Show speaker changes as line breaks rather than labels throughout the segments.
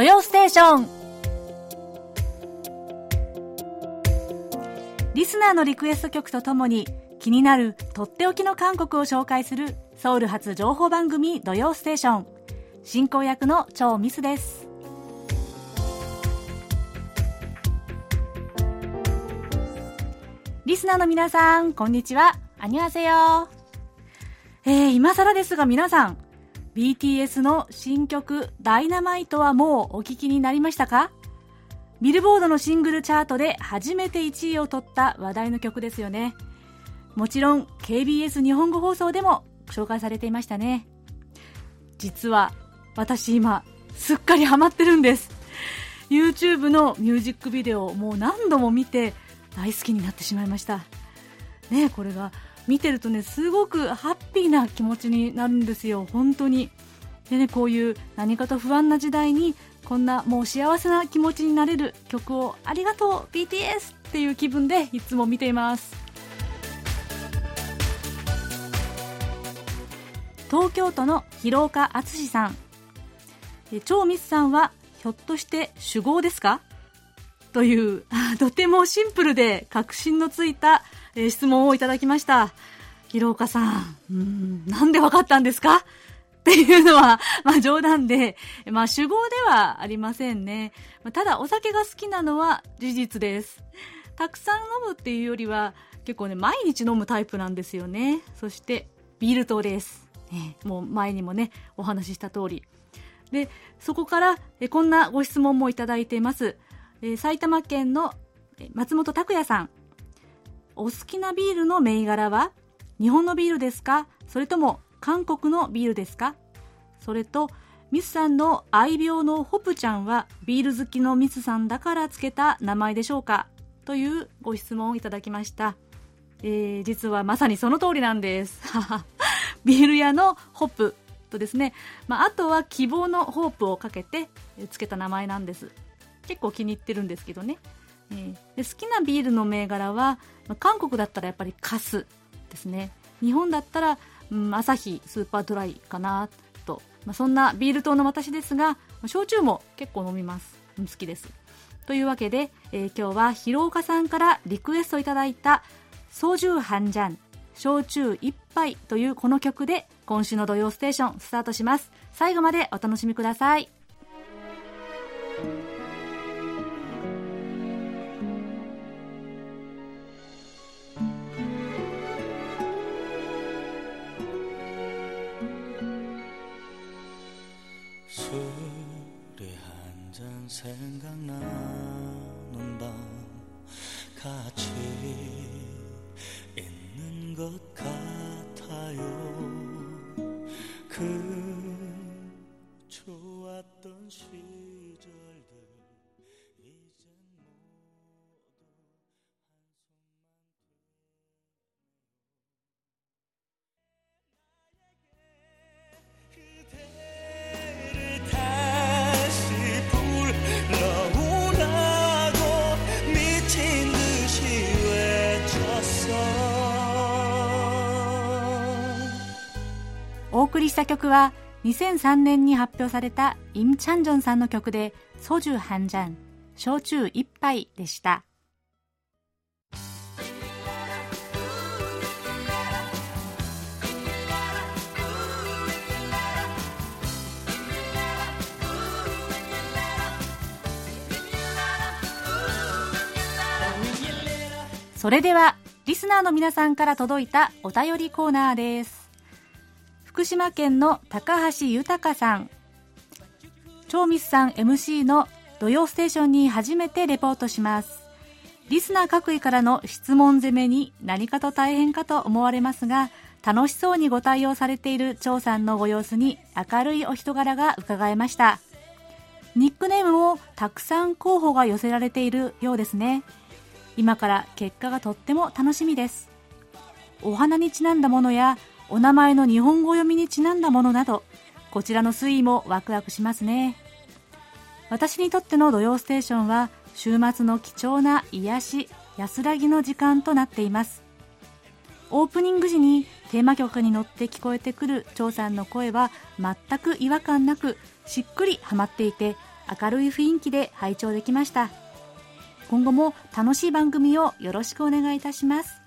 土曜ステーション。リスナーのリクエスト曲とともに気になるとっておきの韓国を紹介するソウル発情報番組土曜ステーション。進行役の超ミスです。リスナーの皆さんこんにちは。안녕하세요えー、今更ですが皆さん BTS の新曲「ダイナマイトはもうお聴きになりましたか？ビルボードのシングルチャートで初めて1位を取った話題の曲ですよね。もちろん KBS 日本語放送でも紹介されていましたね。実は私今すっかりハマってるんです。YouTube のミュージックビデオをもう何度も見て大好きになってしまいました。ねこれが見てるとねすごくハッピーな気持ちになるんですよ。本当に。でねこういう何かと不安な時代にこんなもう幸せな気持ちになれる曲をありがとう BTS っていう気分でいつも見ています。東京都の広岡敦さん。超ミスさんはひょっとして酒豪ですか？というとてもシンプルで確信のついた、えー、質問をいただきました広岡さんなんでわかったんですか？っていうのは、まあ冗談で、まあ酒豪ではありませんね。ただお酒が好きなのは事実です。たくさん飲むっていうよりは、結構ね、毎日飲むタイプなんですよね。そして、ビール糖です。もう前にもね、お話しした通り。で、そこから、えこんなご質問もいただいています。え埼玉県の松本拓也さん。お好きなビールの銘柄は？日本のビールですか？それとも韓国のビールですか？それと、ミスさんの愛病のホプちゃんはビール好きのミスさんだからつけた名前でしょうか？というご質問をいただきました。えー、実はまさにその通りなんです。ビール屋のホップとですね、まあ、あとは希望のホープをかけてつけた名前なんです。結構気に入ってるんですけどね。で好きなビールの銘柄は、韓国だったらやっぱりカスですね。日本だったら、うん、アサヒスーパードライかなと、まあ、そんなビール党の私ですが、焼酎も結構飲みます。好きです。というわけで、えー、今日は広岡さんからリクエストいただいたソジューハンジャン焼酎一杯というこの曲で今週の土曜ステーションスタートします最後までお楽しみください 생각나는 밤 같이 曲は2003年に発表されたイム・チャンジョンさんの曲でソジュハンジャン焼酎一杯でした。それではリスナーの皆さんから届いたお便りコーナーです。福島県の高橋豊さん。超ミスさん MC の土曜ステーションに初めてレポートします。リスナー各位からの質問攻めに何かと大変かと思われますが楽しそうにご対応されている張さんのご様子に明るいお人柄が伺えました。ニックネームもたくさん候補が寄せられているようですね。今から結果がとっても楽しみです。お花にちなんだものやお名前の日本語読みにちなんだものなどこちらの推移もワクワクしますね。私にとっての土曜ステーションは週末の貴重な癒し安らぎの時間となっています。オープニング時にテーマ曲に乗って聞こえてくる張さんの声は全く違和感なくしっくりハマっていて明るい雰囲気で拝聴できました。今後も楽しい番組をよろしくお願いいたします。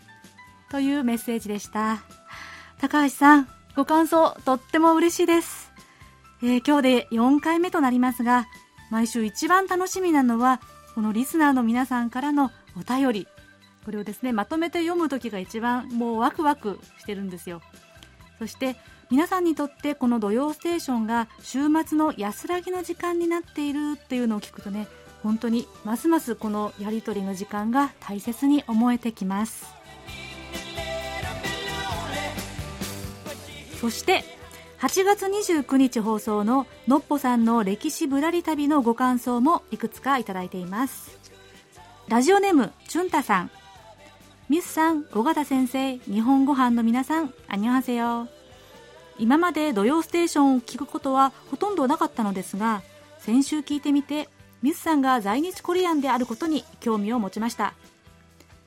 というメッセージでした。高橋さんご感想とっても嬉しいです、えー、今日で4回目となりますが毎週一番楽しみなのはこのリスナーの皆さんからのお便り。これをですねまとめて読む時が一番もうワクワクしてるんですよ。そして皆さんにとってこの「土曜ステーション」が週末の安らぎの時間になっているっていうのを聞くとね本当にますますこのやり取りの時間が大切に思えてきます。そして8月29日放送ののっぽさんの歴史ぶらり旅のご感想もいくつかいただいていますラジオネームチュンタさんミスさん、尾形先生、日本ご飯の皆さん、あにょはせよ。今まで土曜ステーションを聞くことはほとんどなかったのですが、先週聞いてみて、ミスさんが在日コリアンであることに興味を持ちました。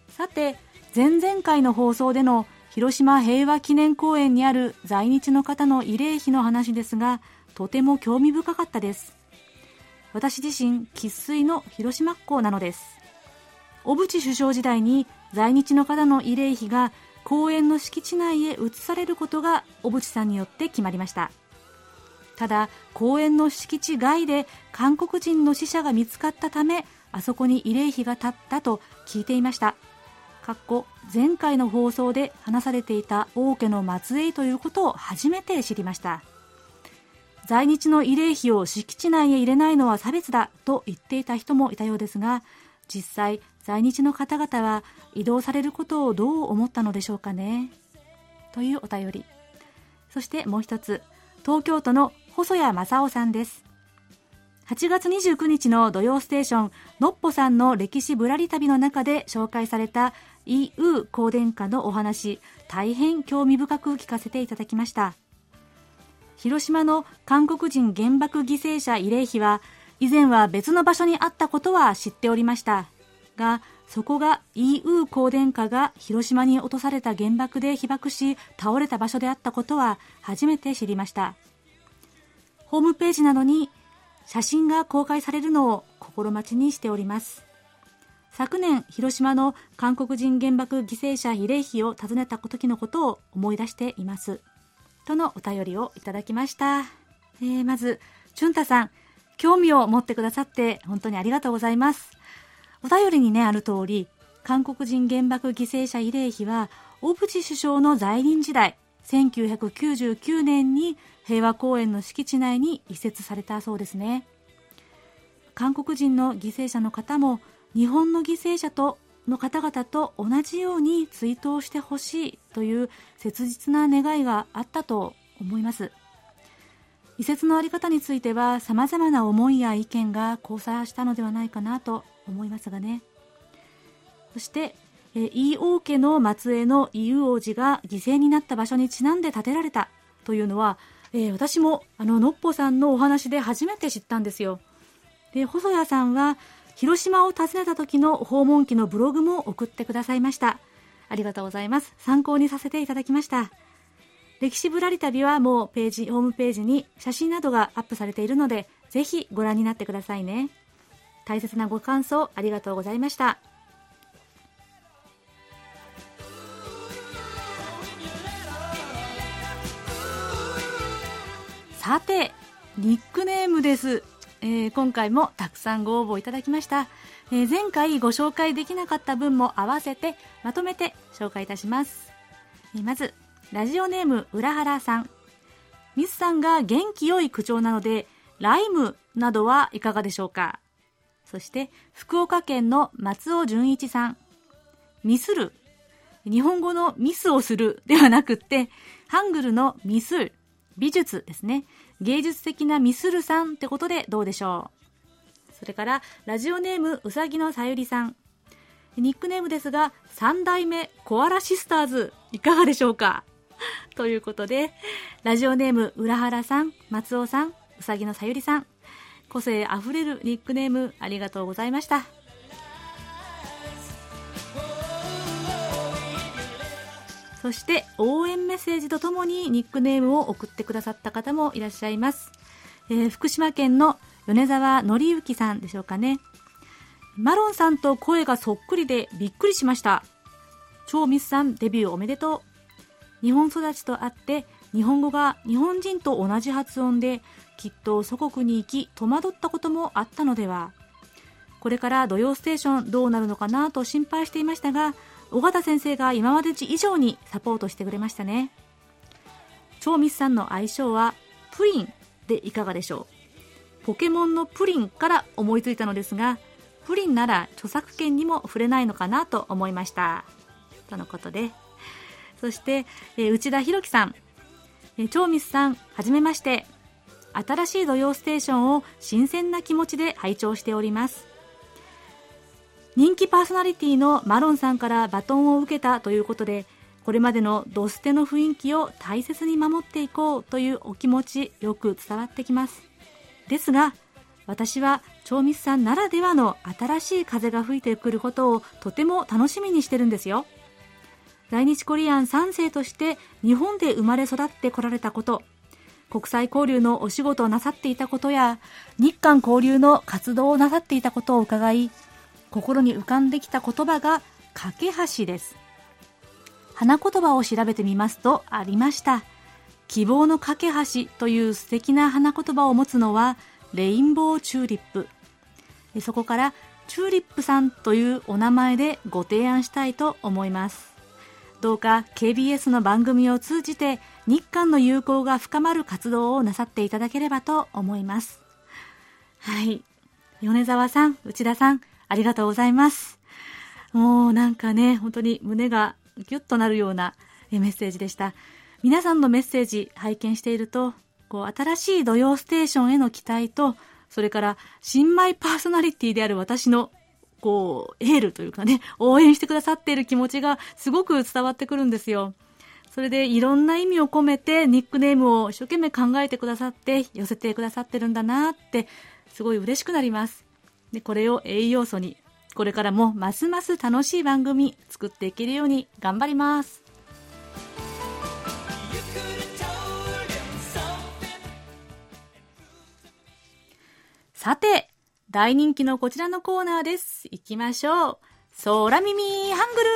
さて、前々回の放送での広島平和記念公園にある在日の方の慰霊碑の話ですが、とても興味深かったです。私自身、生粋の広島っ子なのです。小渕首相時代に在日の方の慰霊碑が公園の敷地内へ移されることが小渕さんによって決まりましたただ公園の敷地外で韓国人の死者が見つかったためあそこに慰霊碑が立ったと聞いていましたかっこ前回の放送で話されていた王家の末裔ということを初めて知りました。在日の慰霊碑を敷地内へ入れないのは差別だと言っていた人もいたようですが実際在日の方々は移動されることをどう思ったのでしょうかね。というお便り。そしてもう一つ。東京都の細谷正夫さんです。8月29日の土曜ステーションのっぽさんの歴史ぶらり旅の中で紹介された EU 香典歌のお話大変興味深く聞かせていただきました。広島の韓国人原爆犠牲者慰霊碑は以前は別の場所にあったことは知っておりました。がそこが EU 香典下が広島に落とされた原爆で被爆し倒れた場所であったことは初めて知りました。ホームページなどに写真が公開されるのを心待ちにしております。昨年広島の韓国人原爆犠牲者慰霊碑を訪ねた時のことを思い出しています。とのお便りをいただきました、えー、まずチュンタさん興味を持ってくださって本当にありがとうございます。お便りにね、ある通り、韓国人原爆犠牲者慰霊碑は、小渕首相の在任時代、1999年に平和公園の敷地内に移設されたそうですね。韓国人の犠牲者の方も、日本の犠牲者との方々と同じように追悼してほしいという切実な願いがあったと思います。移設の在り方については様々な思いや意見が交差したのではないかなと思いますがねそして、えー、イ王家の末裔のイウ王子が犠牲になった場所にちなんで建てられたというのは、えー、私もあののっぽさんのお話で初めて知ったんですよで細谷さんは広島を訪ねた時の訪問記のブログも送ってくださいました。ありがとうございます。参考にさせていただきました。歴史ぶらり旅はもうページホームページに写真などがアップされているのでぜひご覧になってくださいね。大切なご感想ありがとうございました。さてニックネームです、えー、今回もたくさんご応募いただきました、えー、前回ご紹介できなかった分も合わせてまとめて紹介いたします、えー、まずラジオネーム浦原さんミスさんが元気良い口調なのでライムなどはいかがでしょうか？そして福岡県の松尾純一さん。ミスる。日本語のミスをするではなくって、ハングルのミスる。美術ですね。芸術的なミスるさんってことでどうでしょう。それから、ラジオネームうさぎのさゆりさん。ニックネームですが、三代目コアラシスターズ、いかがでしょうか？ということで、ラジオネーム浦原さん、松尾さん、うさぎのさゆりさん、個性あふれるニックネームありがとうございましたそして応援メッセージとともにニックネームを送ってくださった方もいらっしゃいます、えー、福島県の米沢紀之さんでしょうかね。マロンさんと声がそっくりでびっくりしました。超ミスさんデビューおめでとう。日本育ちとあって日本語が日本人と同じ発音できっと祖国に行き戸惑ったこともあったのでは。これから土曜ステーションどうなるのかなと心配していましたが、尾形先生が今まで以上にサポートしてくれましたね。超ミスさんの愛称はプリンでいかがでしょう？ポケモンのプリンから思いついたのですが、プリンなら著作権にも触れないのかなと思いました。とのことで。そして、え内田博樹さん。え超ミスさん、はじめまして。新しい土曜ステーションを新鮮な気持ちで拝聴しております。人気パーソナリティのマロンさんからバトンを受けたということで、これまでのドステの雰囲気を大切に守っていこうというお気持ちよく伝わってきます。ですが、私は超ミスさんならではの新しい風が吹いてくることをとても楽しみにしてるんですよ。在日コリアン3世として日本で生まれ育ってこられたこと、国際交流のお仕事をなさっていたことや、日韓交流の活動をなさっていたことを伺い、心に浮かんできた言葉が架け橋です。花言葉を調べてみますとありました。希望の架け橋という素敵な花言葉を持つのはレインボーチューリップ。そこからチューリップさんというお名前でご提案したいと思います。どうか KBS の番組を通じて日韓の友好が深まる活動をなさっていただければと思います。はい。米沢さん、内田さん、ありがとうございます。もうなんかね、本当に胸がギュッとなるようなメッセージでした。皆さんのメッセージ拝見していると、こう、新しい土曜ステーションへの期待と、それから新米パーソナリティである私のこう、エールというかね、応援してくださっている気持ちがすごく伝わってくるんですよ。それでいろんな意味を込めてニックネームを一生懸命考えてくださって寄せてくださってるんだなってすごい嬉しくなります。で、これを栄養素に、これからもますます楽しい番組作っていけるように頑張ります。さて、大人気のこちらのコーナーです。行きましょう。空耳ハングル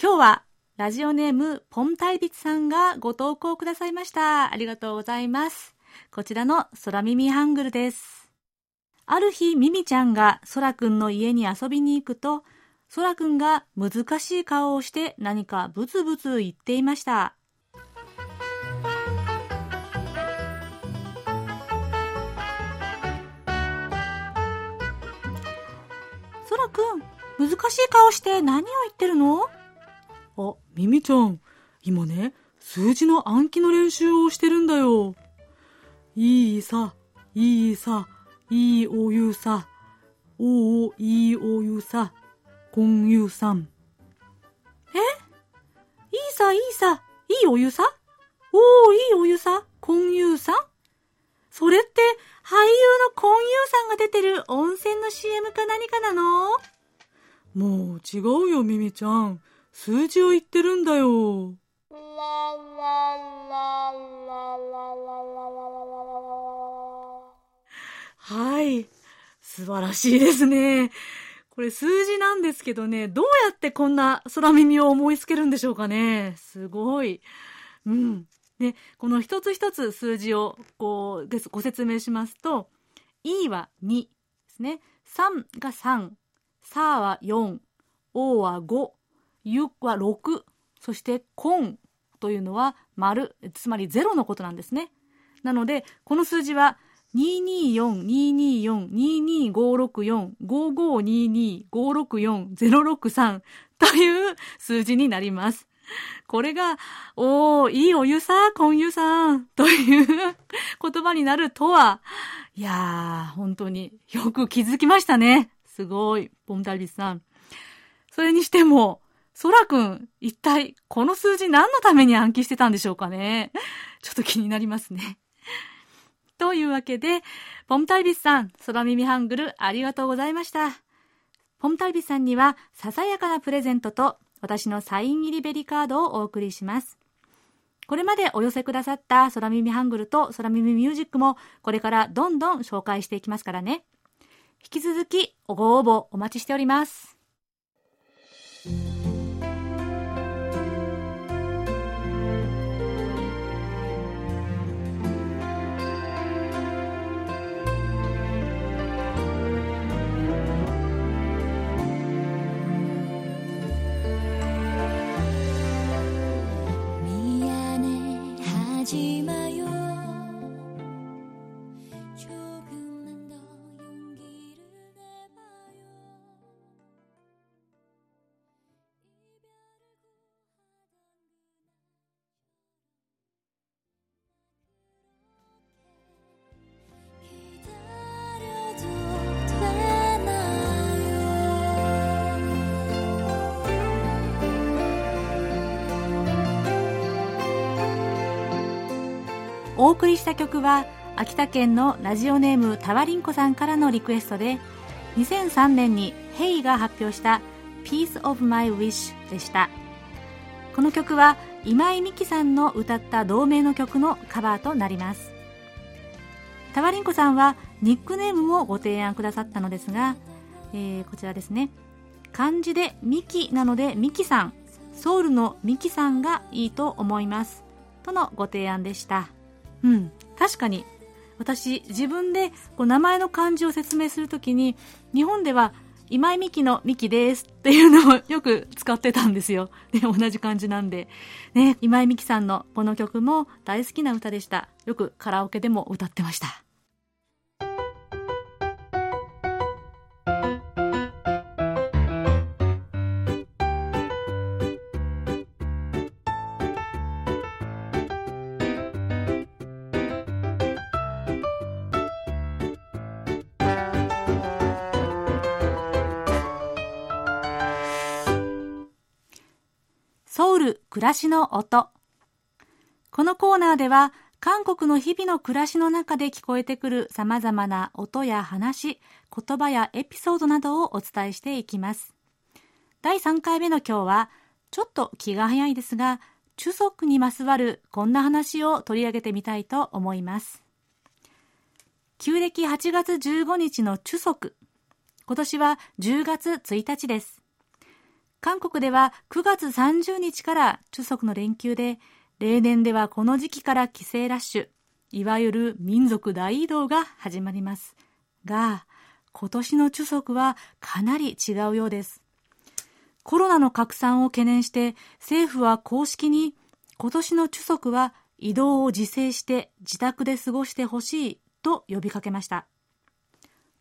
今日はラジオネームポンタイビツさんがご投稿くださいました。ありがとうございます。こちらの空耳ハングルです。ある日、ミミちゃんが空くんの家に遊びに行くと、空くんが難しい顔をして何かブツブツ言っていました。空くん、難しい顔して何を言ってるの？
あ、ミミちゃん、今ね、数字の暗記の練習をしてるんだよ。いいさ、いいさ、いいお湯さ、おおいいお湯さ、こんゆさん。
え？いいさ、いいさ、いいお湯さ？おおいいお湯さ、こんゆさん？それって俳優のコンユーさんが出てる温泉の CM か何かなの？
もう違うよ、ミミちゃん。数字を言ってるんだよ。
はい。素晴らしいですね。これ数字なんですけどね、どうやってこんな空耳を思いつけるんでしょうかね。すごい。うん。で、この一つ一つ数字をこうご説明しますと、E は2ですね。3が3、サーは4、O は5、ユは6、そしてコンというのは丸、つまり0のことなんですね。なので、この数字は224-224-22564-5522-564-063という数字になります。これが、おー、いいお湯さ、コン湯さん、という言葉になるとは、いやー、本当によく気づきましたね。すごい、ポンタリスさん。それにしても、ソラくん、一体、この数字何のために暗記してたんでしょうかね。ちょっと気になりますね。というわけで、ポンタイビスさん、空耳ハングルありがとうございました。ポンタイビスさんには、ささやかなプレゼントと、私のサイン入りベリカードをお送りします。これまでお寄せくださった空耳ハングルと空耳ミュージックもこれからどんどん紹介していきますからね。引き続きご応募お待ちしております。お送りした曲は秋田県のラジオネームタワリンコさんからのリクエストで2003年にヘイが発表した「Piece of My Wish」でした。この曲は今井美樹さんの歌った同名の曲のカバーとなります。タワリンコさんはニックネームもご提案くださったのですが、えー、こちらですね。漢字でミキなのでミキさん。ソウルのミキさんがいいと思います。とのご提案でした。うん、確かに私自分でこう名前の漢字を説明するときに日本では今井美樹の美樹ですっていうのをよく使ってたんですよ。ね、同じ漢字なんで。ね、今井美樹さんのこの曲も大好きな歌でした。よくカラオケでも歌ってました。暮らしの音。このコーナーでは、韓国の日々の暮らしの中で聞こえてくる様々な音や話、言葉やエピソードなどをお伝えしていきます。第3回目の今日は、ちょっと気が早いですが、中足にまつわるこんな話を取り上げてみたいと思います。旧暦8月15日の中足。今年は10月1日です。韓国では9月30日から中足の連休で、例年ではこの時期から帰省ラッシュ、いわゆる民族大移動が始まります。が、今年の中足はかなり違うようです。コロナの拡散を懸念して政府は公式に今年の中足は移動を自制して自宅で過ごしてほしいと呼びかけました。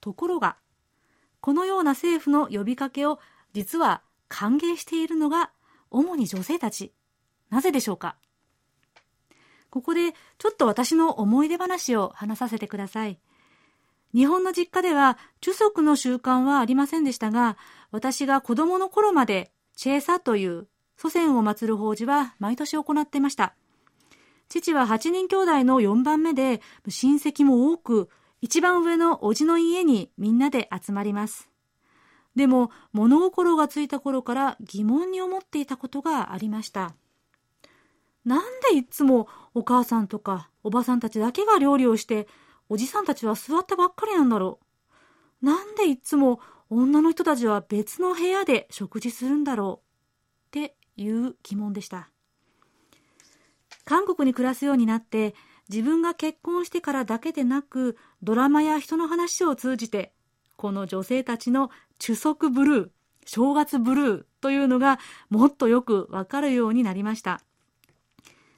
ところが、このような政府の呼びかけを実は歓迎しているのが主に女性たち。なぜでしょうか？ここでちょっと私の思い出話を話させてください。日本の実家では、中足の習慣はありませんでしたが、私が子供の頃まで、チェーサという祖先を祀る法事は毎年行っていました。父は8人兄弟の4番目で、親戚も多く、一番上の叔父の家にみんなで集まります。でも物心がついた頃から疑問に思っていたことがありました。なんでいつもお母さんとかおばさんたちだけが料理をしておじさんたちは座ったばっかりなんだろう。なんでいつも女の人たちは別の部屋で食事するんだろうっていう疑問でした。韓国に暮らすようになって自分が結婚してからだけでなくドラマや人の話を通じてこの女性たちの中足ブルー、正月ブルーというのがもっとよくわかるようになりました。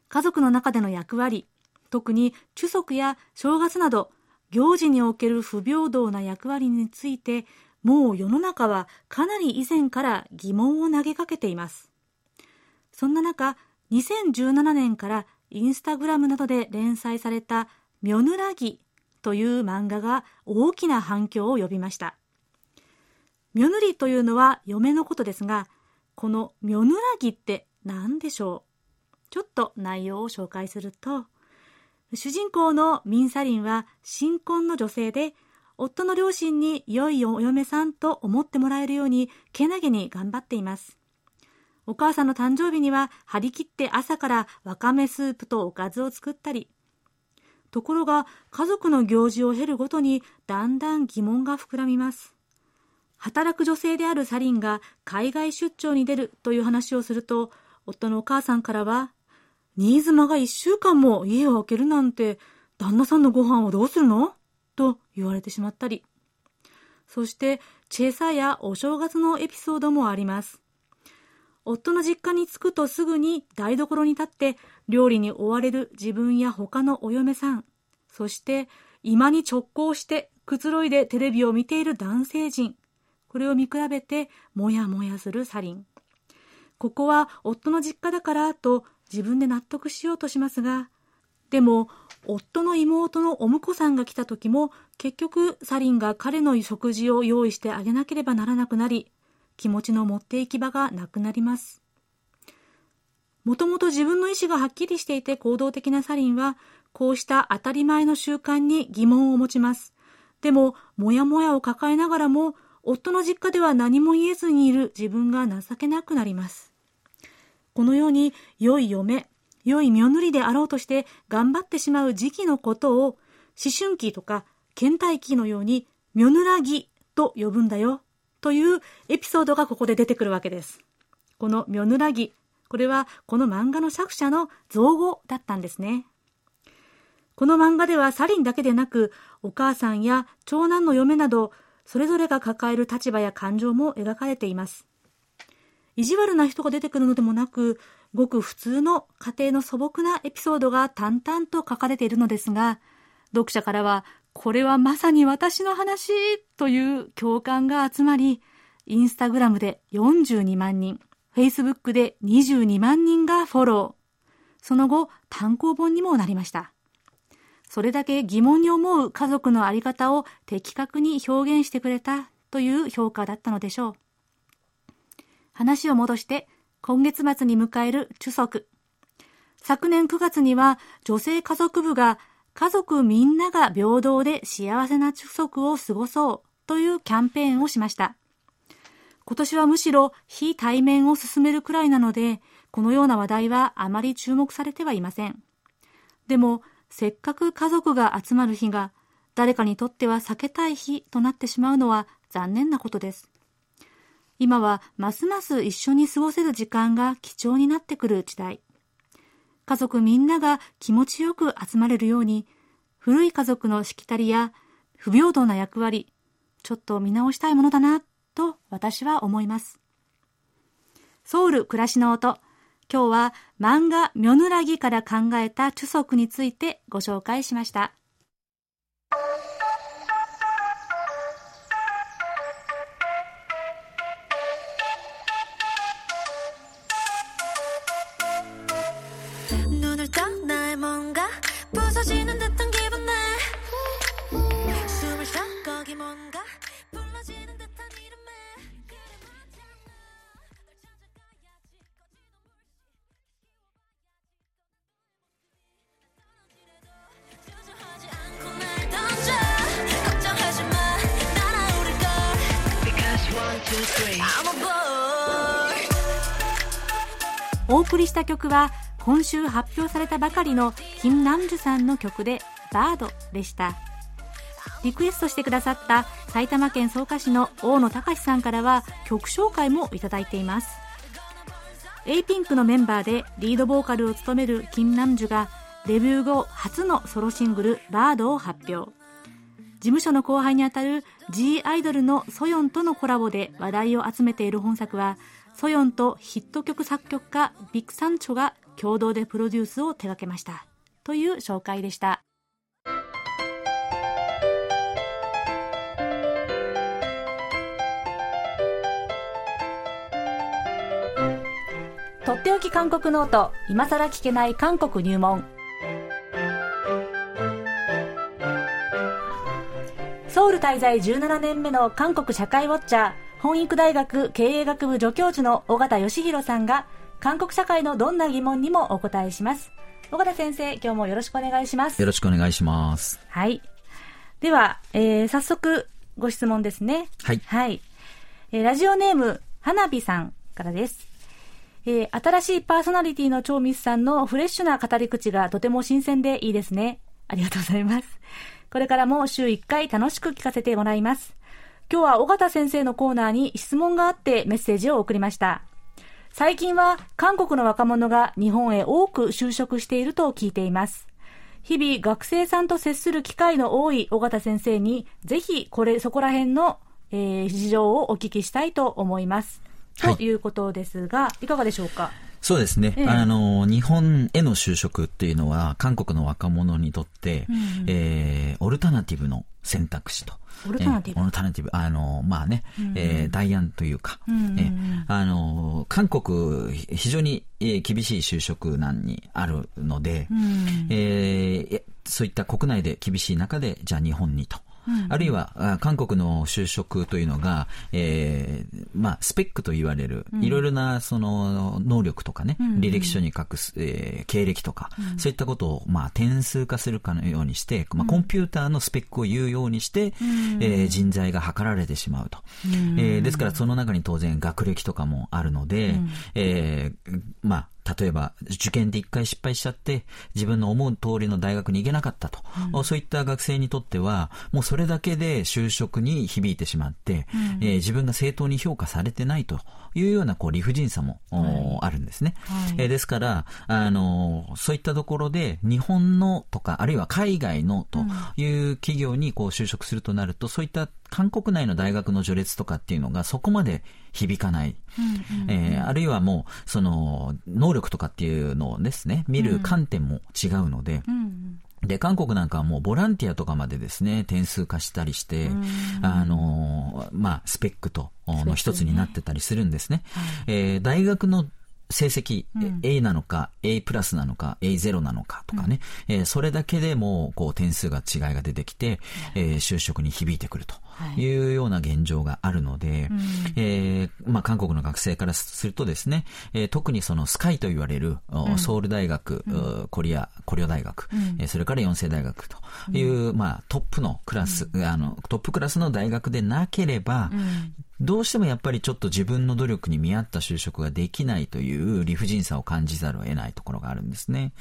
家族の中での役割、特に中足や正月など行事における不平等な役割についてもう世の中はかなり以前から疑問を投げかけています。そんな中、2017年からインスタグラムなどで連載されたミョヌラギという漫画が大きな反響を呼びました。ミョヌリというのは嫁のことですが、このミョヌラギって何でしょう？ちょっと内容を紹介すると、主人公のミンサリンは新婚の女性で、夫の両親に良いお嫁さんと思ってもらえるように、けなげに頑張っています。お母さんの誕生日には張り切って朝からわかめスープとおかずを作ったり、ところが家族の行事を経るごとにだんだん疑問が膨らみます。働く女性であるサリンが海外出張に出るという話をすると、夫のお母さんからは、新妻が一週間も家を空けるなんて、旦那さんのご飯をどうするの？と言われてしまったり。そして、チェサやお正月のエピソードもあります。夫の実家に着くとすぐに台所に立って料理に追われる自分や他のお嫁さん、そして居間に直行してくつろいでテレビを見ている男性陣、これを見比べてもやもやするサリン。ここは夫の実家だからと自分で納得しようとしますが、でも夫の妹のお婿さんが来た時も結局サリンが彼の食事を用意してあげなければならなくなり、気持ちの持って行き場がなくなります。もともと自分の意思がはっきりしていて行動的なサリンは、こうした当たり前の習慣に疑問を持ちます。でも、もやもやを抱えながらも、夫の実家では何も言えずにいる自分が情けなくなります。このように、良い嫁、良い妙塗りであろうとして頑張ってしまう時期のことを、思春期とか倦怠期のように、妙塗らぎと呼ぶんだよというエピソードがここで出てくるわけです。このミョヌラギ、これはこの漫画の作者の造語だったんですね。この漫画ではサリンだけでなく、お母さんや長男の嫁など、それぞれが抱える立場や感情も描かれています。意地悪な人が出てくるのでもなく、ごく普通の家庭の素朴なエピソードが淡々と書かれているのですが、読者からはこれはまさに私の話という共感が集まり、インスタグラムで42万人、フェイスブックで22万人がフォロー。その後、単行本にもなりました。それだけ疑問に思う家族のあり方を的確に表現してくれたという評価だったのでしょう。話を戻して、今月末に迎える主足。昨年9月には女性家族部が家族みんなが平等で幸せな畜足を過ごそうというキャンペーンをしました。今年はむしろ非対面を進めるくらいなので、このような話題はあまり注目されてはいません。でも、せっかく家族が集まる日が、誰かにとっては避けたい日となってしまうのは残念なことです。今はますます一緒に過ごせる時間が貴重になってくる時代。家族みんなが気持ちよく集まれるように、古い家族のしきたりや不平等な役割、ちょっと見直したいものだな、と私は思います。ソウル暮らしの音。今日は漫画ミョヌラギから考えた著足についてご紹介しました。した曲は今週発表されたばかりのキム・ナンジュさんの曲で「バード」でした。リクエストしてくださった埼玉県草加市の大野隆さんからは曲紹介もいただいています。a ピンクのメンバーでリードボーカルを務めるキム・ナンジュがデビュー後初のソロシングル「バード」を発表。事務所の後輩にあたる G アイドルのソヨンとのコラボで話題を集めている本作はソヨンとヒット曲作曲家ビクサンチョが共同でプロデュースを手掛けました。という紹介でした。とっておき韓国ノート。今さら聞けない韓国入門。ソウル滞在17年目の韓国社会ウォッチャー。弘益大学経営学部助教授の緒方義広さんが韓国社会のどんな疑問にもお答えします。尾形先生、今日もよろしくお願いします。
よろしくお願いします。
はい。では、えー、早速ご質問ですね。
はい。
はい。えー、ラジオネーム、花火さんからです。ええー、新しいパーソナリティの超ミスさんのフレッシュな語り口がとても新鮮でいいですね。ありがとうございます。これからも週1回楽しく聞かせてもらいます。今日は尾形先生のコーナーに質問があってメッセージを送りました。最近は韓国の若者が日本へ多く就職していると聞いています。日々学生さんと接する機会の多い尾形先生に、ぜひこれ、そこら辺の、えー、事情をお聞きしたいと思います。はい、ということですが、いかがでしょうか？
そうですね、ええ、あの日本への就職っていうのは韓国の若者にとって、うん、えー、オルタナティブの選択肢と。
オルタナティブ、
えー、オルタナティブ。あの、まあね、うん、えー、代案というか、うん、えー、あの、韓国、非常に、えー、厳しい就職難にあるので、うん、えー、そういった国内で厳しい中で、じゃあ日本にと。あるいは韓国の就職というのが、えーまあ、スペックと言われる、いろいろなその能力とかね、履歴書に書く、えー、経歴とか、そういったことを、まあ、点数化するかのようにして、まあ、コンピューターのスペックを言うようにして、えー、人材が測られてしまうと。えー、ですから、その中に当然学歴とかもあるので、えー、まあ、例えば受験で一回失敗しちゃって自分の思う通りの大学に行けなかったと、うん、そういった学生にとってはもうそれだけで就職に響いてしまって、うん、えー、自分が正当に評価されてないというようなこう理不尽さも、はい、あるんですね、はい、えー、ですからあのそういったところで日本のとかあるいは海外のという企業にこう就職するとなるとそういった韓国内の大学の序列とかっていうのがそこまで響かない。えあるいはもう、その、能力とかっていうのをですね、見る観点も違うので、で、韓国なんかはもうボランティアとかまでですね、点数化したりして、あの、まあ、スペックとの一つになってたりするんですね。ねえー、大学の成績、うん、A なのか、A プラスなのか、A0 なのかとかね、うん、えー、それだけでもこう点数が違いが出てきて、えー、就職に響いてくるとい。うような現状があるので、はい、えー、まあ、韓国の学生からするとですね、えー、特にそのスカイと言われる、うん、ソウル大学、うん、コリア、コリオ大学、うん、それから四世大学という、まあ、トップのクラス、あの、トップクラスの大学でなければ、どうしてもやっぱりちょっと自分の努力に見合った就職ができないという理不尽さを感じざるを得ないところがあるんですね。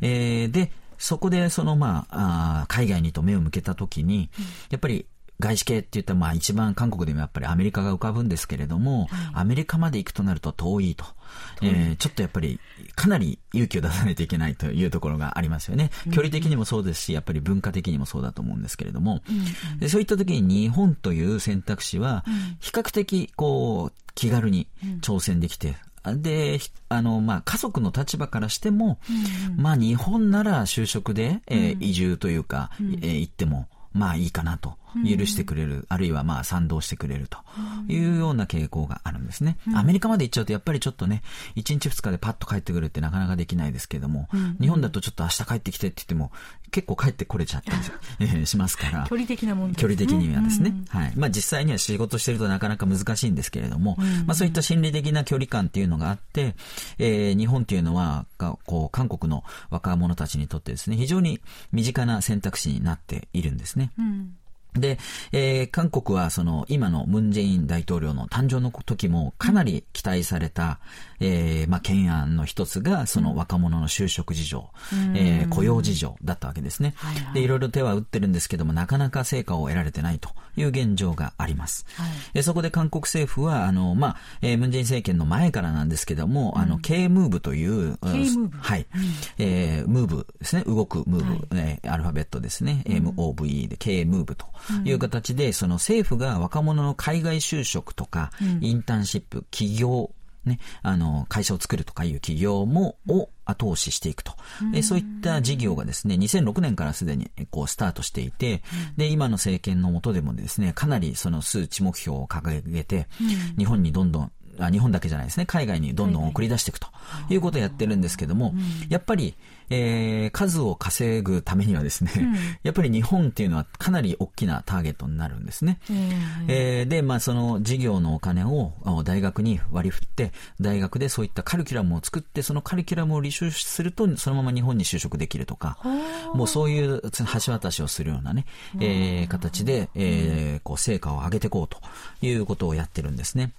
えー、で、そこでそのまあ、あ海外にと目を向けたときに、やっぱり外資系って言ったら、まあ一番韓国でもやっぱりアメリカが浮かぶんですけれども、はい、アメリカまで行くとなると遠いと。えー、ちょっとやっぱりかなり勇気を出さないといけないというところがありますよね。距離的にもそうですし、やっぱり文化的にもそうだと思うんですけれども、でそういった時に日本という選択肢は、比較的こう、気軽に挑戦できて、で、あの、まあ、家族の立場からしても、うん。まあ、日本なら就職で、えー、移住というか、うん、えー、行っても、まあいいかなと許してくれる、うん、あるいはまあ賛同してくれるというような傾向があるんですね。うん、アメリカまで行っちゃうとやっぱりちょっとね、1日2日でパッと帰ってくるってなかなかできないですけども、うん、日本だとちょっと明日帰ってきてって言っても結構帰ってこれちゃったりし ますから。
距離的な問題、
距離的にはですね。はい。まあ実際には仕事してるとなかなか難しいんですけれども、まあそういった心理的な距離感っていうのがあって、えー、日本っていうのは、こう、韓国の若者たちにとってですね、非常に身近な選択肢になっているんですね。うんで、えー、韓国はその今のムン・ジェイン大統領の誕生の時もかなり期待された、えー、まあ、懸案の一つがその若者の就職事情、えー、雇用事情だったわけですね。はいはい、で、いろいろ手は打ってるんですけども、なかなか成果を得られてないという現状があります。はい、そこで韓国政府は、あの、まあ、えー、ムン・ジェイン政権の前からなんですけども、うん、あの、K ムーブという、
K ムーブ。
はい、うん、えー、ムーブですね、動くムーブ、はい、えー、アルファベットですね、うん、MOVE で K ムーブという形で、その政府が若者の海外就職とか、インターンシップ、企業、ね、あの、会社を作るとかいう企業も、を後押ししていくと。でそういった事業がですね、2006年からすでにこうスタートしていて、で、今の政権の下でもですね、かなりその数値目標を掲げて、日本にどんどんあ日本だけじゃないですね、海外にどんどん送り出していくということをやってるんですけども、やっぱり、えー、数を稼ぐためにはですね、うん、やっぱり日本っていうのはかなり大きなターゲットになるんですね。えー、で、まあその事業のお金を大学に割り振って、大学でそういったカリキュラムを作って、そのカリキュラムを履修すると、そのまま日本に就職できるとか、もうそういう橋渡しをするようなね、えー、形で、えー、こう成果を上げていこうということをやってるんですね。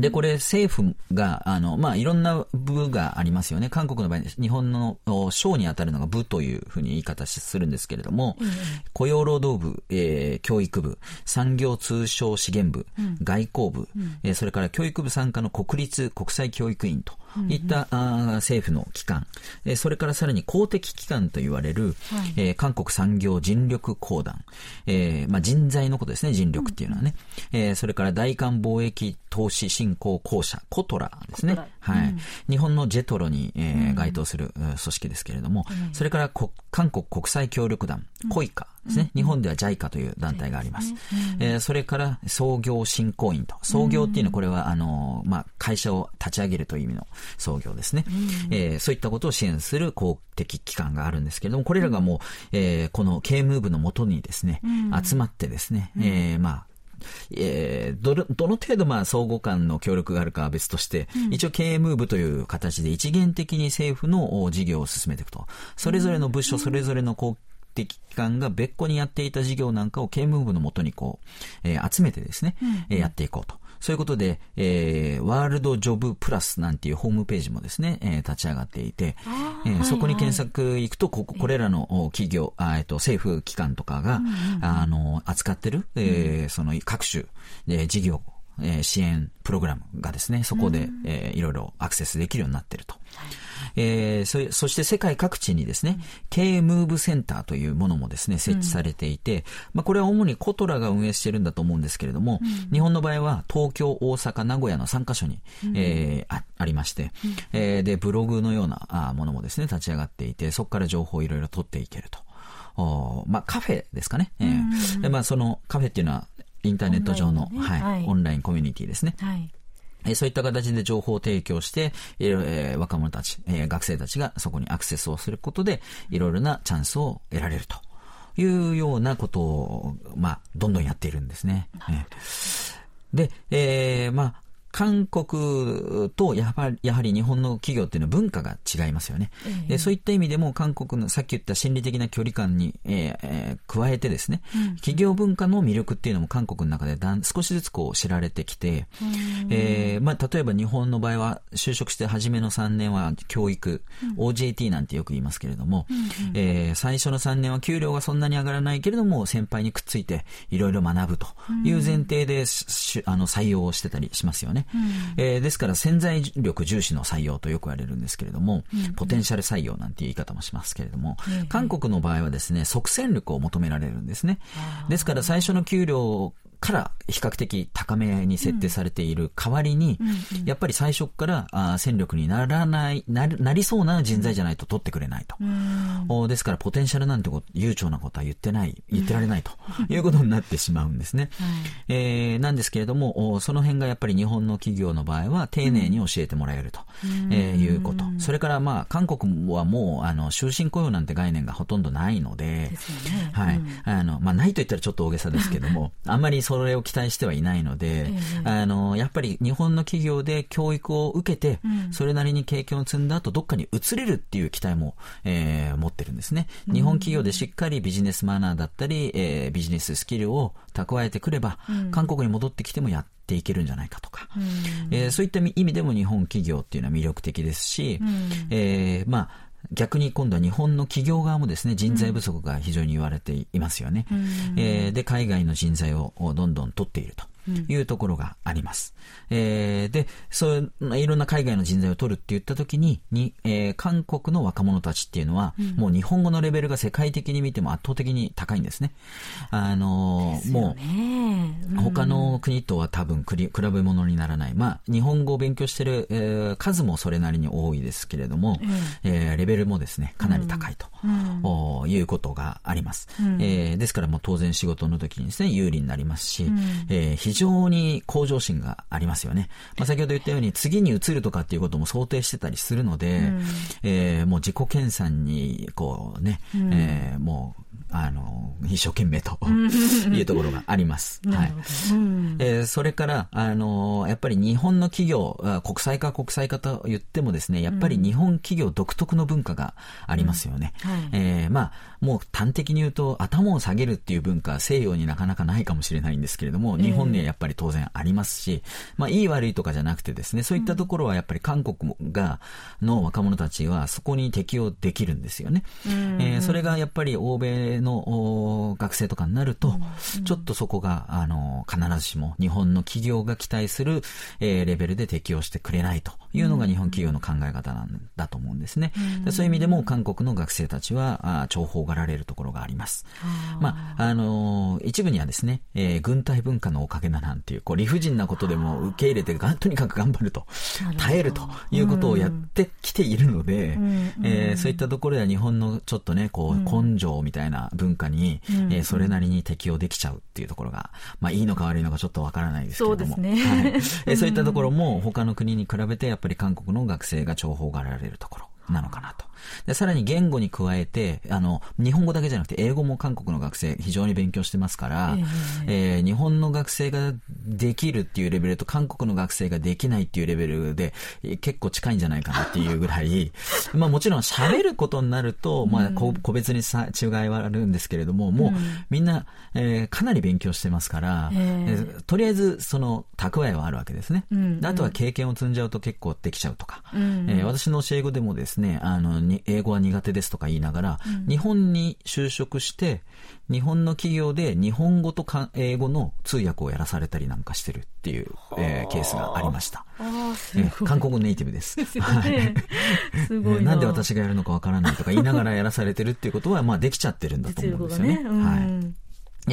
で、これ政府が、あの、まあ、いろんな部がありますよね。韓国の場合、日本の省に当たるのが部というふうに言い方するんですけれども、うん、雇用労働部、えー、教育部、産業通商資源部、うん、外交部、うん、えー、それから教育部参加の国立国際教育院といった、あ政府の機関、えー、それからさらに公的機関と言われる、はい、えー、韓国産業人力公団、えー、まあ、人材のことですね、人力っていうのはね。うん、えー、それから大韓貿易投資振興公社、コトラですね。はい、うん、日本のジェトロに、えー、該当する組織ですけれども、うん、それから韓国国際協力団、コイカですね。日本では JICA という団体があります。えー、それから創業振興員と。創業っていうのはこれは、あの、まあ、会社を立ち上げるという意味の創業ですね。えー、そういったことを支援する公的機関があるんですけれども、これらがもう、えー、この K ムーブのもとにですね、集まってですね、えー、まあ、えー、どの、どの程度まあ相互間の協力があるかは別として、うん、一応経営ムーブという形で一元的に政府の事業を進めていくと。それぞれの部署、それぞれの公的機関が別個にやっていた事業なんかを経営ムーブのもとにこう、えー、集めてですね、うん、やっていこうと。そういうことで、えー、ワールドジョブプラスなんていうホームページもですね、えー、立ち上がっていて、えー、そこに検索行くと、ここ、これらの企業、あえっと、政府機関とかが、あの、扱ってる、えー、その各種、えー、事業、えー、支援プログラムがですね、そこで、えー、いろいろアクセスできるようになっていると。えー、そそして世界各地にですね、K ムーブセンターというものもですね、設置されていて、まあこれは主にコトラが運営しているんだと思うんですけれども、日本の場合は東京、大阪、名古屋の3カ所に、えー、あありまして、えー、で、ブログのようなものもですね、立ち上がっていて、そこから情報をいろいろ取っていけると。おまあ、カフェですかね。えまあ、そのカフェっていうのは、インターネット上の、ね、はい、オンラインコミュニティですね。はいそういった形で情報を提供して、えー、若者たち、えー、学生たちがそこにアクセスをすることで、いろいろなチャンスを得られるというようなことを、まあ、どんどんやっているんですね。で、えー、まあ、韓国とやはりやはり日本の企業っていうのは文化が違いますよね。えー、そういった意味でも韓国のさっき言った心理的な距離感に、えー、加えてですね、うん、企業文化の魅力っていうのも韓国の中でだん少しずつこう知られてきて、えー、まあ、例えば日本の場合は就職して初めの3年は教育、うん、OJT なんてよく言いますけれども、うえー、最初の3年は給料がそんなに上がらないけれども先輩にくっついていろいろ学ぶという前提で、あの採用をしてたりしますよね。うん、えー、ですから潜在力重視の採用とよく言われるんですけれども、うん、ポテンシャル採用なんていう言い方もしますけれども、うん、韓国の場合はですね、即戦力を求められるんですね。ですから最初の給料から比較的高めに設定されている代わりに、やっぱり最初からあ戦力にならないな、なりそうな人材じゃないと取ってくれないと。おですから、ポテンシャルなんてこと、悠長なことは言ってない、言ってられないと いうことになってしまうんですね。えー、なんですけれども、その辺がやっぱり日本の企業の場合は丁寧に教えてもらえると、えー、いうこと。それから、まあ、韓国はもう、あの、終身雇用なんて概念がほとんどないので、でね、はい。あの、まあ、ないと言ったらちょっと大げさですけども、あんまりそれを期待してはいないので、あの、やっぱり日本の企業で教育を受けて、それなりに経験を積んだ後、どっかに移れるっていう期待も、えー、持ってるんですね。日本企業でしっかりビジネスマナーだったり、えー、ビジネススキルを蓄えてくれば、韓国に戻ってきてもやっていけるんじゃないかとか、えー、そういった意味でも日本企業っていうのは魅力的ですし、えー、まあ、逆に今度は日本の企業側もですね、人材不足が非常に言われていますよね。うん、えー、で、海外の人材をどんどん取っていると。いうところがあります。うん、えー、で、そういういろんな海外の人材を取るって言ったときに、に、えー、韓国の若者たちっていうのは、うん、もう日本語のレベルが世界的に見ても圧倒的に高いんですね。あのー、もう、他の国とは多分比べ物にならない。まあ、日本語を勉強してる、えー、数もそれなりに多いですけれども、うん、えー、レベルもですね、かなり高いと、うん、いうことがあります。うん、えー、ですからもう当然仕事の時にですね、有利になりますし、うん、えー非常に向上心がありますよね。まあ、先ほど言ったように次に移るとかっていうことも想定してたりするので、うん、えー、もう自己研鑽に、こうね、うん、えー、もうあの、一生懸命というところがあります。はい。えー、それから、あの、やっぱり日本の企業、国際化国際化と言ってもですね、やっぱり日本企業独特の文化がありますよね。うんはい、えー、まあ、もう端的に言うと、頭を下げるっていう文化は西洋になかなかないかもしれないんですけれども、日本にはやっぱり当然ありますし、まあ、いい悪いとかじゃなくてですね、そういったところはやっぱり韓国が、の若者たちはそこに適応できるんですよね。えー、それがやっぱり欧米の学生とかになると、ちょっとそこが、あの、必ずしも日本の企業が期待する、えー、レベルで適応してくれないというのが日本企業の考え方なんだと思うんですね。でそういう意味でも韓国の学生たちは、あ重宝がられるところがあります。まあ、あのー、一部にはですね、えー、軍隊文化のおかげだなんていう、こう理不尽なことでも受け入れてが、とにかく頑張ると、耐えるということをやってきているので、えー、そういったところでは日本のちょっとね、こう、根性みたいな文化に、えー、それなりに適応できちゃうっていうところが、まあいいのか悪いのかちょっとわからないですけども。そうですね。はい、えー、そういったところも他の国に比べてやっっぱり韓国の学生が重宝がられるところ。なのかなと。で、さらに言語に加えて、あの、日本語だけじゃなくて、英語も韓国の学生非常に勉強してますから、えー、えー、日本の学生ができるっていうレベルと韓国の学生ができないっていうレベルで、結構近いんじゃないかなっていうぐらい、まあもちろん喋ることになると、まあ個別にさ違いはあるんですけれども、もうみんな、えー、かなり勉強してますから、えー、とりあえずその蓄えはあるわけですね。うん。うん、あとは経験を積んじゃうと結構できちゃうとか、うん、えー、私の教え子でもですね、あの、英語は苦手ですとか言いながら、うん、日本に就職して、日本の企業で日本語と英語の通訳をやらされたりなんかしてるっていう、えー、ケースがありました。えー、韓国ネイティブです。すごいな。なんで私がやるのかわからないとか言いながらやらされてるっていうことは、まあできちゃってるんだと思うんですよね。ねうん、はい。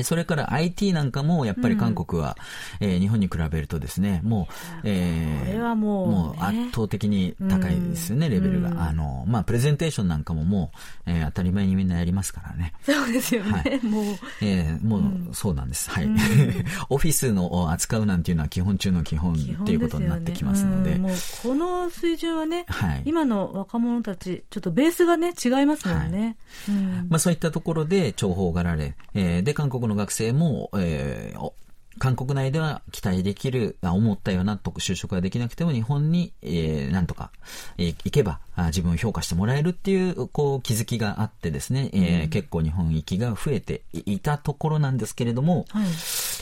それから IT なんかもやっぱり韓国は、うん、えー、日本に比べるとですね、もう、えー、これはもう、ね、もう圧倒的に高いですよね、うん、レベルが。うん、あの、まあ、プレゼンテーションなんかももう、えー、当たり前にみんなやりますからね。
そうですよね、はい、もう。
えー、もう、そうなんです。はい。オフィスの扱うなんていうのは基本中の基本っていうことになってきますので。
でね、もう、この水準はね、はい、今の若者たち、ちょっとベースがね、違いますもんね。
はい、まあ、そういったところで重宝がられ、えー、で、韓国国の学生も、えー、韓国内では期待できる、思ったような就職ができなくても日本に、えー、なんとか、えー、行けば自分を評価してもらえるっていう、こう、気づきがあってですね、うん、えー、結構日本行きが増えていたところなんですけれども、はい、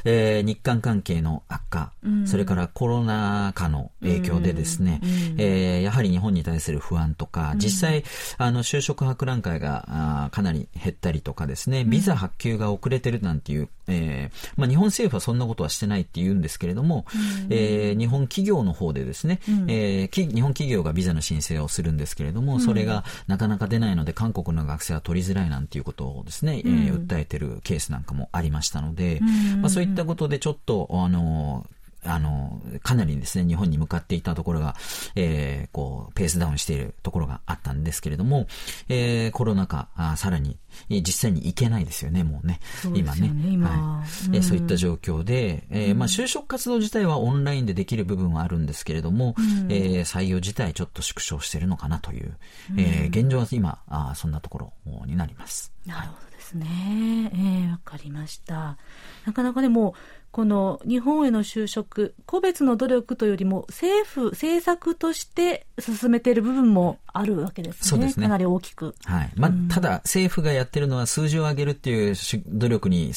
えー、日韓関係の悪化、うん、それからコロナ禍の影響でですね、うん、えー、やはり日本に対する不安とか、実際、あの、就職博覧会があかなり減ったりとかですね、ビザ発給が遅れてるなんていう、えー、まあ、日本政府はそんなことはしてないって言うんですけれども、うん、えー、日本企業の方でですね、うん、えー、日本企業がビザの申請をするんですけれども、それがなかなか出ないので、韓国の学生は取りづらいなんていうことをですね、えー、訴えてるケースなんかもありましたので、まあ、そういったことでちょっと、あの、あの、かなりですね、日本に向かっていたところが、えー、こう、ペースダウンしているところがあったんですけれども、えー、コロナ禍、あさらに、実際に行けないですよね、もうね。うね今ね。今はい、うん、そういった状況で、えー、まあ、就職活動自体はオンラインでできる部分はあるんですけれども、うん、えー、採用自体ちょっと縮小しているのかなという、えー、現状は今、あそんなところになります。
なるほどですね。えー、わかりました。なかなかでも、この日本への就職、個別の努力というよりも政府、政策として進めている部分もあるわけですね。そうですね。かなり大きく。
はい。まあ、うん、ただ政府がやってるのは数字を上げるっていう努力に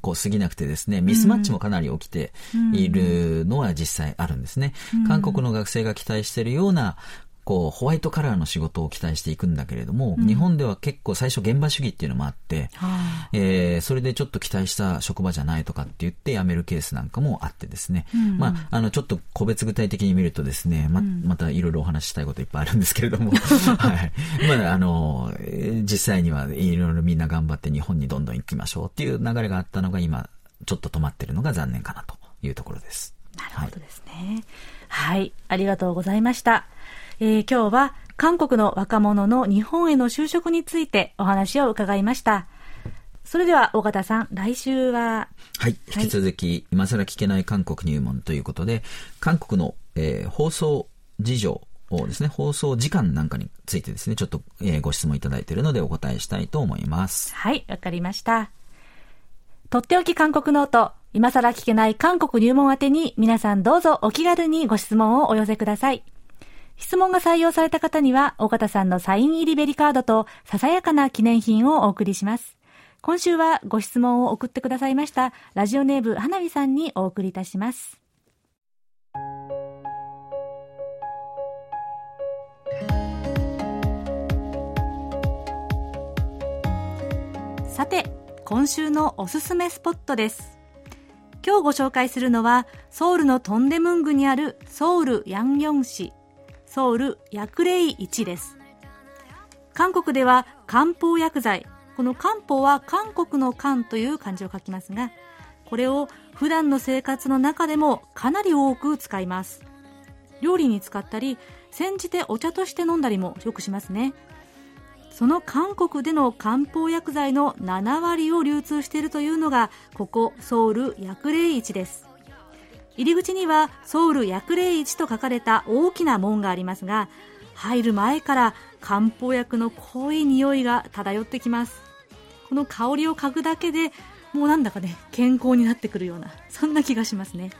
こう過ぎなくてですね、ミスマッチもかなり起きているのは実際あるんですね。うん、韓国の学生が期待しているようなこう、ホワイトカラーの仕事を期待していくんだけれども、うん、日本では結構最初現場主義っていうのもあって、えー、それでちょっと期待した職場じゃないとかって言って辞めるケースなんかもあってですね、うん、まあ、あの、ちょっと個別具体的に見るとですね、ま、またいろいろお話ししたいこといっぱいあるんですけれども、はい。まあ、あの、実際にはいろいろみんな頑張って日本にどんどん行きましょうっていう流れがあったのが今、ちょっと止まってるのが残念かなというところです。
なるほどですね。はい、はい、ありがとうございました。えー、今日は韓国の若者の日本への就職についてお話を伺いました。それでは、尾形さん、来週は？
はい。引き続き、はい、今更聞けない韓国入門ということで、韓国の、えー、放送事情をですね、放送時間なんかについてですね、ちょっと、えー、ご質問いただいているのでお答えしたいと思います。
はい、わかりました。とっておき韓国ノート、今更聞けない韓国入門宛てに皆さんどうぞお気軽にご質問をお寄せください。質問が採用された方には、緒方さんのサイン入りベリカードと、ささやかな記念品をお送りします。今週はご質問を送ってくださいました、ラジオネーム花火さんにお送りいたします。さて、今週のおすすめスポットです。今日ご紹介するのは、ソウルのトンデムングにあるソウルヤンギョン市ソウル薬霊市です。韓国では漢方薬剤、この漢方は韓国の漢という漢字を書きますが、これを普段の生活の中でもかなり多く使います。料理に使ったり、煎じてお茶として飲んだりもよくしますね。その韓国での漢方薬剤の7割を流通しているというのが、ここソウル薬霊市です。入り口にはソウル薬霊市と書かれた大きな門がありますが、入る前から漢方薬の濃い匂いが漂ってきます。この香りを嗅ぐだけでもうなんだかね、健康になってくるような、そんな気がしますね。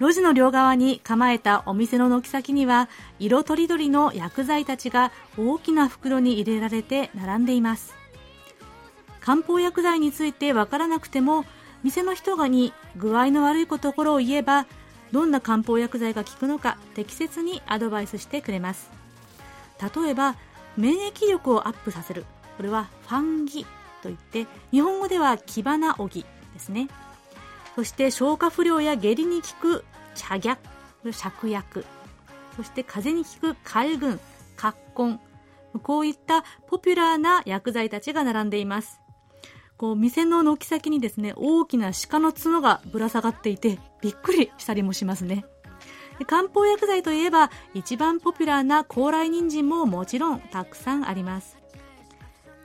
路地の両側に構えたお店の軒先には、色とりどりの薬剤たちが大きな袋に入れられて並んでいます。漢方薬剤についてわからなくても、店の人がに具合の悪いところを言えばどんな漢方薬剤が効くのか適切にアドバイスしてくれます。例えば免疫力をアップさせる。これはファンギといって日本語ではキバナオギですね。そして消化不良や下痢に効く茶逆芍薬。そして風邪に効く海軍葛根こういったポピュラーな薬剤たちが並んでいます。こう、店の軒先にですね、大きな鹿の角がぶら下がっていて、びっくりしたりもしますね。漢方薬剤といえば、一番ポピュラーな高麗人参ももちろんたくさんあります。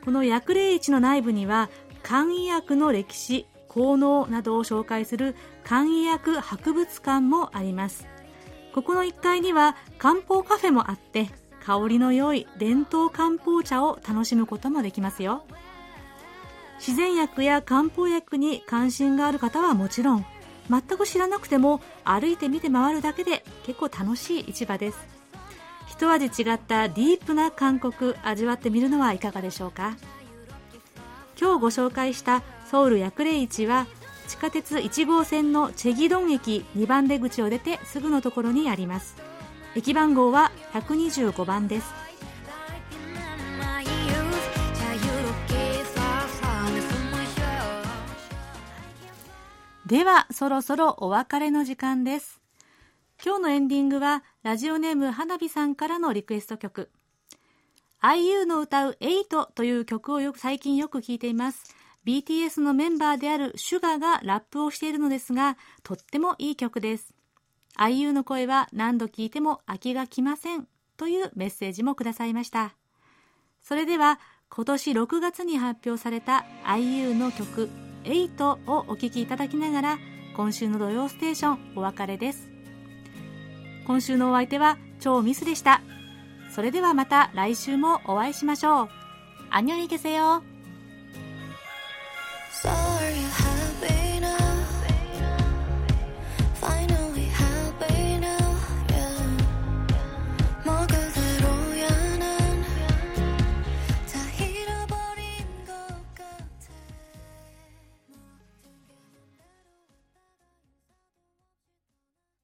この薬霊市の内部には、漢医薬の歴史、効能などを紹介する漢医薬博物館もあります。ここの1階には漢方カフェもあって、香りの良い伝統漢方茶を楽しむこともできますよ。自然薬や漢方薬に関心がある方はもちろん全く知らなくても歩いて見て回るだけで結構楽しい市場です。一味違ったディープな韓国味わってみるのはいかがでしょうか。今日ご紹介したソウル薬霊市は地下鉄1号線のチェギドン駅2番出口を出てすぐのところにあります。駅番号は125番です。では、そろそろお別れの時間です。今日のエンディングは、ラジオネーム花火さんからのリクエスト曲。IU の歌う8という曲をよく最近よく聞いています。BTS のメンバーであるシュガがラップをしているのですが、とってもいい曲です。IU の声は何度聞いても飽きがきませんというメッセージもくださいました。それでは、今年6月に発表された IU の曲8をお聴きいただきながら今週の土曜ステーションお別れです。今週のお相手は超ミスでした。それではまた来週もお会いしましょう。アニ녕히계세요